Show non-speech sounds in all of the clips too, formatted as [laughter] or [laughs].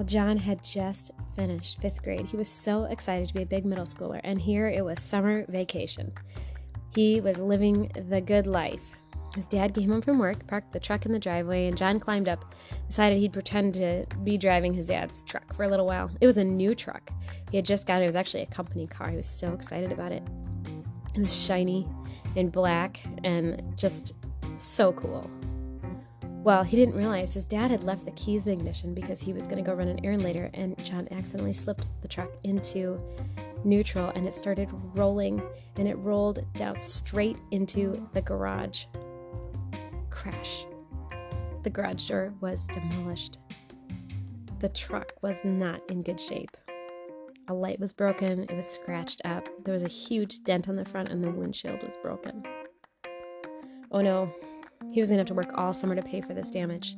Well, John had just finished fifth grade. He was so excited to be a big middle schooler, and here it was summer vacation. He was living the good life. His dad came home from work, parked the truck in the driveway, and John climbed up, decided he'd pretend to be driving his dad's truck for a little while. It was a new truck. He had just got it. It was actually a company car. He was so excited about it. It was shiny and black and just so cool. Well, he didn't realize his dad had left the keys in the ignition because he was going to go run an errand later, and John accidentally slipped the truck into neutral and it started rolling and it rolled down straight into the garage. Crash. The garage door was demolished. The truck was not in good shape. A light was broken, it was scratched up. There was a huge dent on the front, and the windshield was broken. Oh no, he was going to have to work all summer to pay for this damage.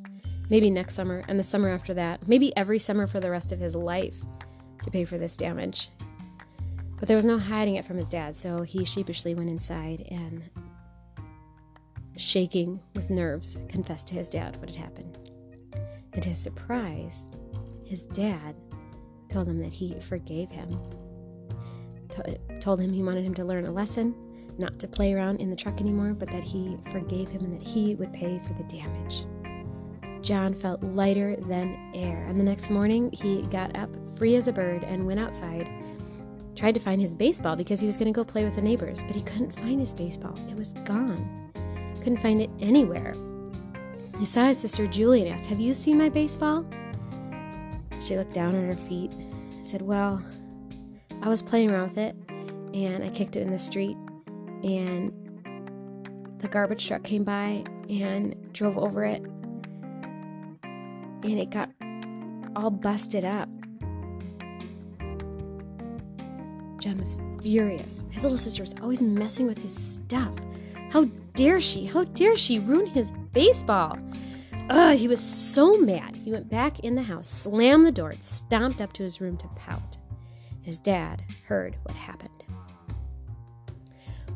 Maybe next summer and the summer after that. Maybe every summer for the rest of his life to pay for this damage. But there was no hiding it from his dad, so he sheepishly went inside and, shaking with nerves, confessed to his dad what had happened. And to his surprise, his dad told him that he forgave him. told him he wanted him to learn a lesson not to play around in the truck anymore, but that he forgave him and that he would pay for the damage. John felt lighter than air, and the next morning he got up free as a bird and went outside. Tried to find his baseball because he was going to go play with the neighbors, but he couldn't find his baseball. It was gone. Couldn't find it anywhere. He saw his sister Julie and asked, Have you seen my baseball? She looked down at her feet and said, Well, I was playing around with it and I kicked it in the street and the garbage truck came by and drove over it and it got all busted up. John was furious. His little sister was always messing with his stuff. How dare she? How dare she ruin his baseball? Ugh, he was so mad. He went back in the house, slammed the door, and stomped up to his room to pout. His dad heard what happened.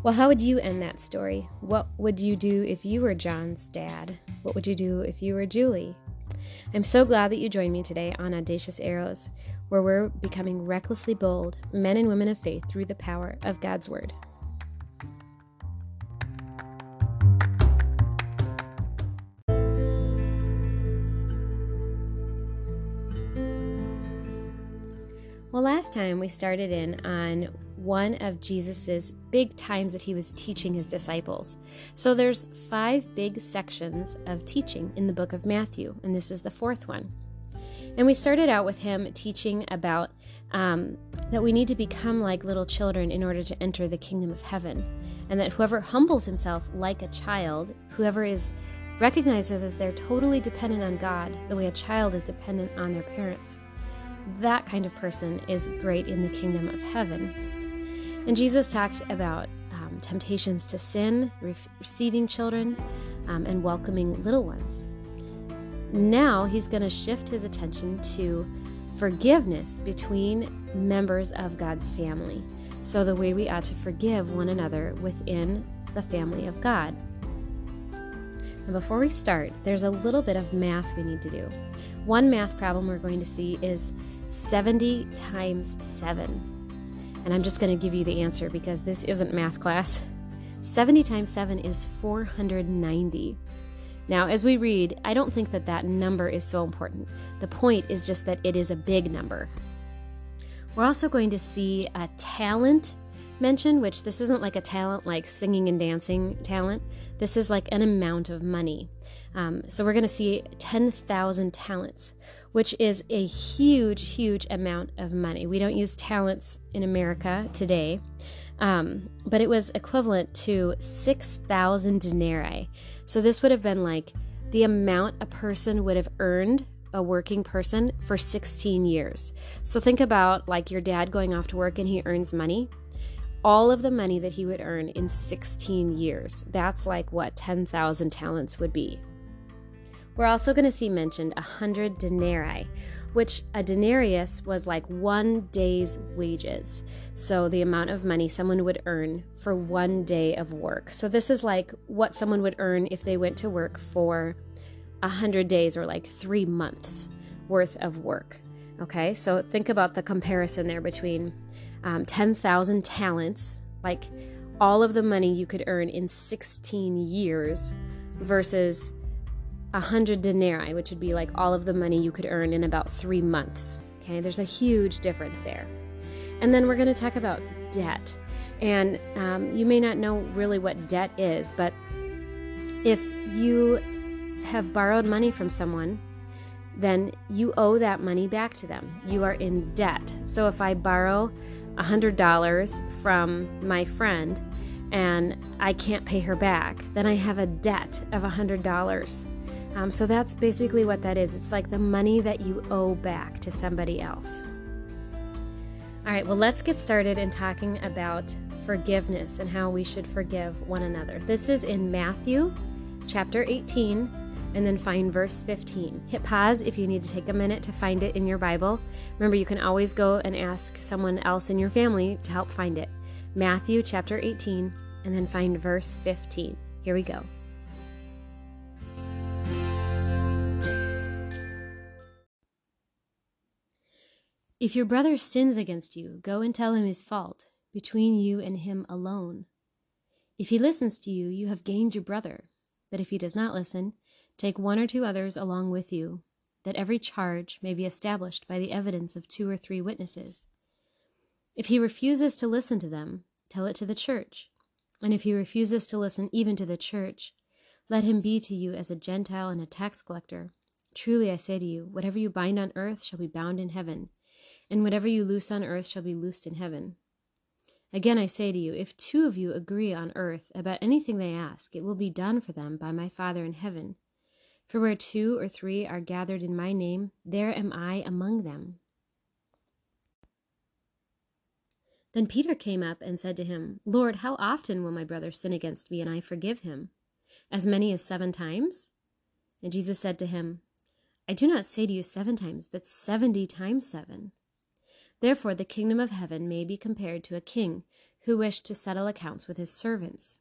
Well, how would you end that story? What would you do if you were John's dad? What would you do if you were Julie? I'm so glad that you joined me today on Audacious Arrows, where we're becoming recklessly bold, men and women of faith through the power of God's Word. Well, last time we started in on one of Jesus's big times that he was teaching his disciples. So there's five big sections of teaching in the book of Matthew, and this is the fourth one. And we started out with him teaching about um, that we need to become like little children in order to enter the kingdom of heaven, and that whoever humbles himself like a child, whoever is recognizes that they're totally dependent on God, the way a child is dependent on their parents, that kind of person is great in the kingdom of heaven. And Jesus talked about um, temptations to sin, re- receiving children, um, and welcoming little ones. Now he's going to shift his attention to forgiveness between members of God's family. So, the way we ought to forgive one another within the family of God. And before we start, there's a little bit of math we need to do. One math problem we're going to see is 70 times 7. And I'm just going to give you the answer because this isn't math class. 70 times 7 is 490. Now, as we read, I don't think that that number is so important. The point is just that it is a big number. We're also going to see a talent mentioned, which this isn't like a talent like singing and dancing talent. This is like an amount of money. Um, so we're going to see 10,000 talents, which is a huge, huge amount of money. We don't use talents in America today, um, but it was equivalent to 6,000 denarii. So this would have been like the amount a person would have earned a working person for 16 years. So think about like your dad going off to work and he earns money. All of the money that he would earn in 16 years. That's like what 10,000 talents would be. We're also going to see mentioned hundred denarii, which a denarius was like one day's wages. So the amount of money someone would earn for one day of work. So this is like what someone would earn if they went to work for a hundred days or like three months worth of work. Okay, so think about the comparison there between um, 10,000 talents, like all of the money you could earn in 16 years, versus 100 denarii, which would be like all of the money you could earn in about three months. Okay, there's a huge difference there. And then we're going to talk about debt. And um, you may not know really what debt is, but if you have borrowed money from someone, then you owe that money back to them. You are in debt. So if I borrow $100 from my friend and I can't pay her back, then I have a debt of $100. Um, so that's basically what that is. It's like the money that you owe back to somebody else. All right, well, let's get started in talking about forgiveness and how we should forgive one another. This is in Matthew chapter 18, and then find verse 15. Hit pause if you need to take a minute to find it in your Bible. Remember, you can always go and ask someone else in your family to help find it. Matthew chapter 18, and then find verse 15. Here we go. If your brother sins against you, go and tell him his fault, between you and him alone. If he listens to you, you have gained your brother. But if he does not listen, take one or two others along with you, that every charge may be established by the evidence of two or three witnesses. If he refuses to listen to them, tell it to the church. And if he refuses to listen even to the church, let him be to you as a Gentile and a tax collector. Truly I say to you, whatever you bind on earth shall be bound in heaven and whatever you loose on earth shall be loosed in heaven. Again, I say to you, if two of you agree on earth about anything they ask, it will be done for them by my Father in heaven. For where two or three are gathered in my name, there am I among them. Then Peter came up and said to him, Lord, how often will my brother sin against me and I forgive him? As many as seven times? And Jesus said to him, I do not say to you seven times, but seventy times seven. Therefore, the kingdom of heaven may be compared to a king who wished to settle accounts with his servants.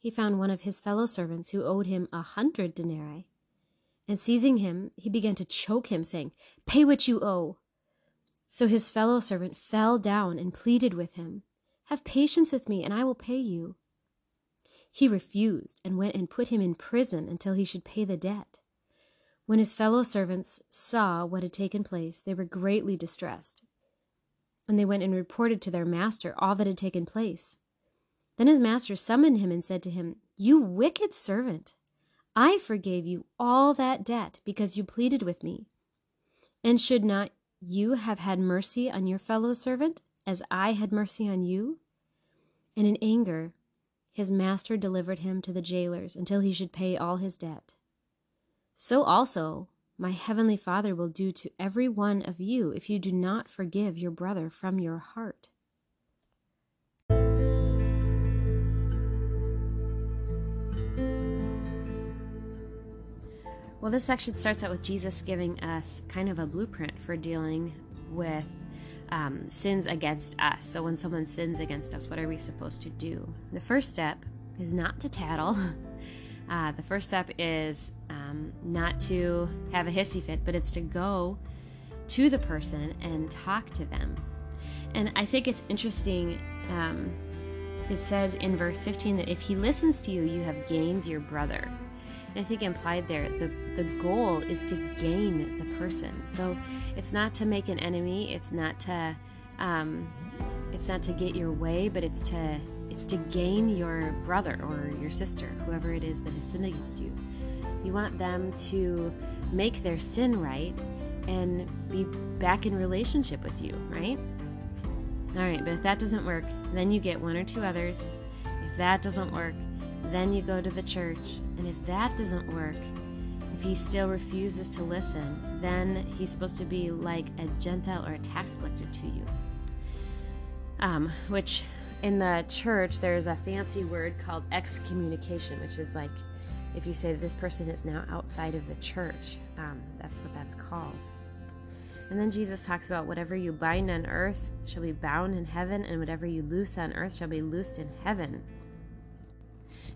he found one of his fellow servants who owed him a hundred denarii. And seizing him, he began to choke him, saying, Pay what you owe. So his fellow servant fell down and pleaded with him, Have patience with me, and I will pay you. He refused and went and put him in prison until he should pay the debt. When his fellow servants saw what had taken place, they were greatly distressed. And they went and reported to their master all that had taken place. Then his master summoned him and said to him, You wicked servant! I forgave you all that debt because you pleaded with me. And should not you have had mercy on your fellow servant, as I had mercy on you? And in anger, his master delivered him to the jailers until he should pay all his debt so also my heavenly Father will do to every one of you if you do not forgive your brother from your heart. Well, this section starts out with Jesus giving us kind of a blueprint for dealing with um, sins against us. So, when someone sins against us, what are we supposed to do? The first step is not to tattle. [laughs] Uh, the first step is um, not to have a hissy fit, but it's to go to the person and talk to them. And I think it's interesting. Um, it says in verse 15 that if he listens to you, you have gained your brother. And I think implied there, the, the goal is to gain the person. So it's not to make an enemy, it's not to um, it's not to get your way, but it's to it's to gain your brother or your sister, whoever it is that has sinned against you. You want them to make their sin right and be back in relationship with you, right? All right, but if that doesn't work, then you get one or two others. If that doesn't work, then you go to the church. And if that doesn't work, if he still refuses to listen, then he's supposed to be like a Gentile or a tax collector to you. um, which in the church there's a fancy word called excommunication, which is like if you say this person is now outside of the church, um, that's what that's called. And then Jesus talks about whatever you bind on earth shall be bound in heaven, and whatever you loose on earth shall be loosed in heaven.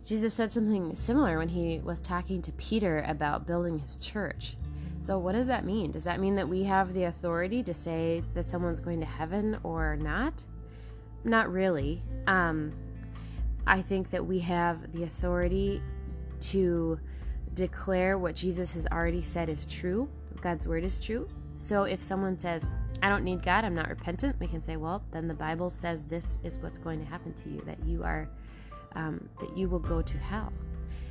Jesus said something similar when he was talking to Peter about building his church. So, what does that mean? Does that mean that we have the authority to say that someone's going to heaven or not? Not really. Um, I think that we have the authority to declare what Jesus has already said is true, God's word is true. So, if someone says, I don't need God, I'm not repentant, we can say, well, then the Bible says this is what's going to happen to you, that you are um, that you will go to hell.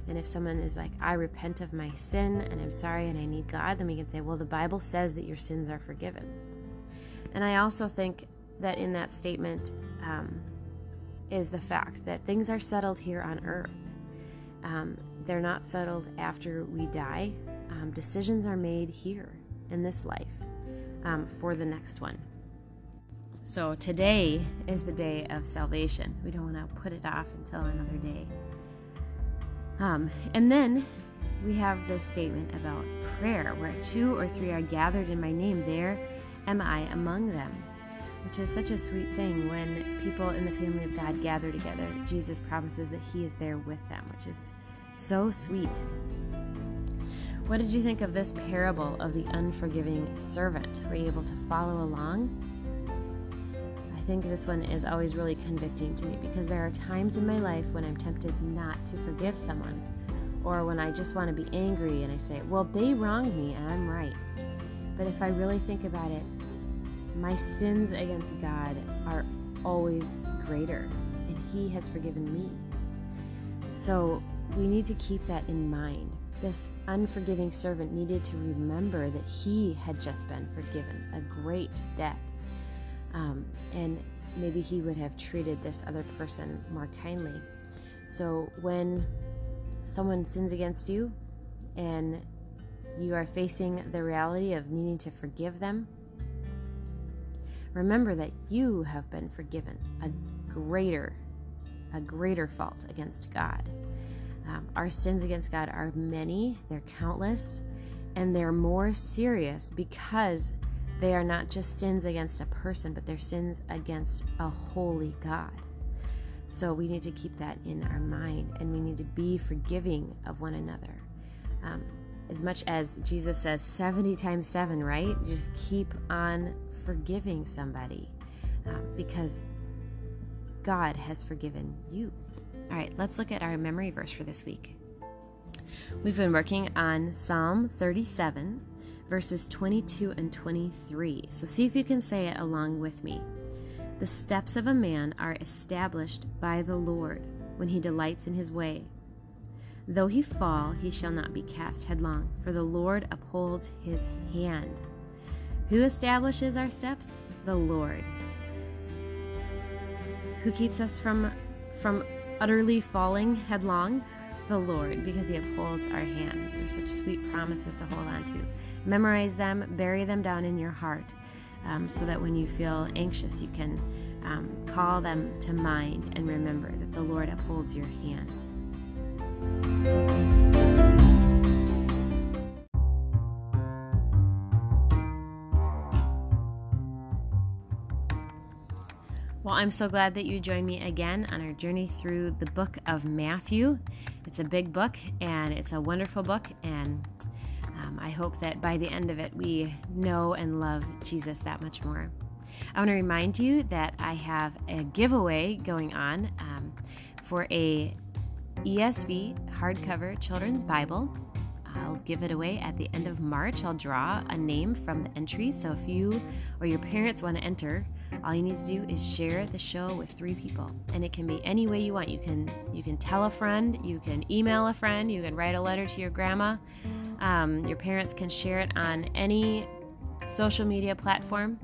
And if someone is like, I repent of my sin and I'm sorry and I need God, then we can say, well, the Bible says that your sins are forgiven. And I also think that in that statement um, is the fact that things are settled here on earth. Um, they're not settled after we die. Um, decisions are made here in this life um, for the next one. So today is the day of salvation. We don't want to put it off until another day. Um, and then we have this statement about prayer where two or three are gathered in my name, there am I among them, which is such a sweet thing when people in the family of God gather together. Jesus promises that He is there with them, which is so sweet. What did you think of this parable of the unforgiving servant? Were you able to follow along? Think this one is always really convicting to me because there are times in my life when I'm tempted not to forgive someone, or when I just want to be angry and I say, Well, they wronged me and I'm right. But if I really think about it, my sins against God are always greater, and He has forgiven me. So we need to keep that in mind. This unforgiving servant needed to remember that he had just been forgiven a great debt um, and maybe he would have treated this other person more kindly. So when someone sins against you and you are facing the reality of needing to forgive them, remember that you have been forgiven a greater a greater fault against God. Um, our sins against God are many, they're countless, and they're more serious because they are not just sins against a person, but they're sins against a holy God. So we need to keep that in our mind and we need to be forgiving of one another. Um, as much as Jesus says 70 times 7, right? Just keep on forgiving somebody um, because God has forgiven you. All right, let's look at our memory verse for this week. We've been working on Psalm 37, verses 22 and 23. So see if you can say it along with me. The steps of a man are established by the Lord when he delights in his way. Though he fall, he shall not be cast headlong, for the Lord upholds his hand. Who establishes our steps? The Lord. Who keeps us from from utterly falling headlong? The Lord, because he upholds our hand. There's such sweet promises to hold on to. Memorize them, bury them down in your heart, um, so that when you feel anxious, you can um, call them to mind and remember that the Lord upholds your hand. I'm so glad that you joined me again on our journey through the book of Matthew. It's a big book and it's a wonderful book, and um, I hope that by the end of it, we know and love Jesus that much more. I want to remind you that I have a giveaway going on um, for a ESV hardcover children's Bible. I'll give it away at the end of March. I'll draw a name from the entry. So if you or your parents want to enter, all you need to do is share the show with three people, and it can be any way you want. You can you can tell a friend, you can email a friend, you can write a letter to your grandma. Um, your parents can share it on any social media platform,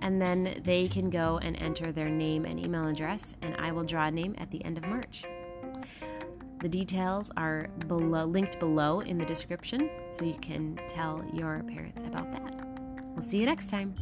and then they can go and enter their name and email address, and I will draw a name at the end of March. The details are below, linked below in the description, so you can tell your parents about that. We'll see you next time.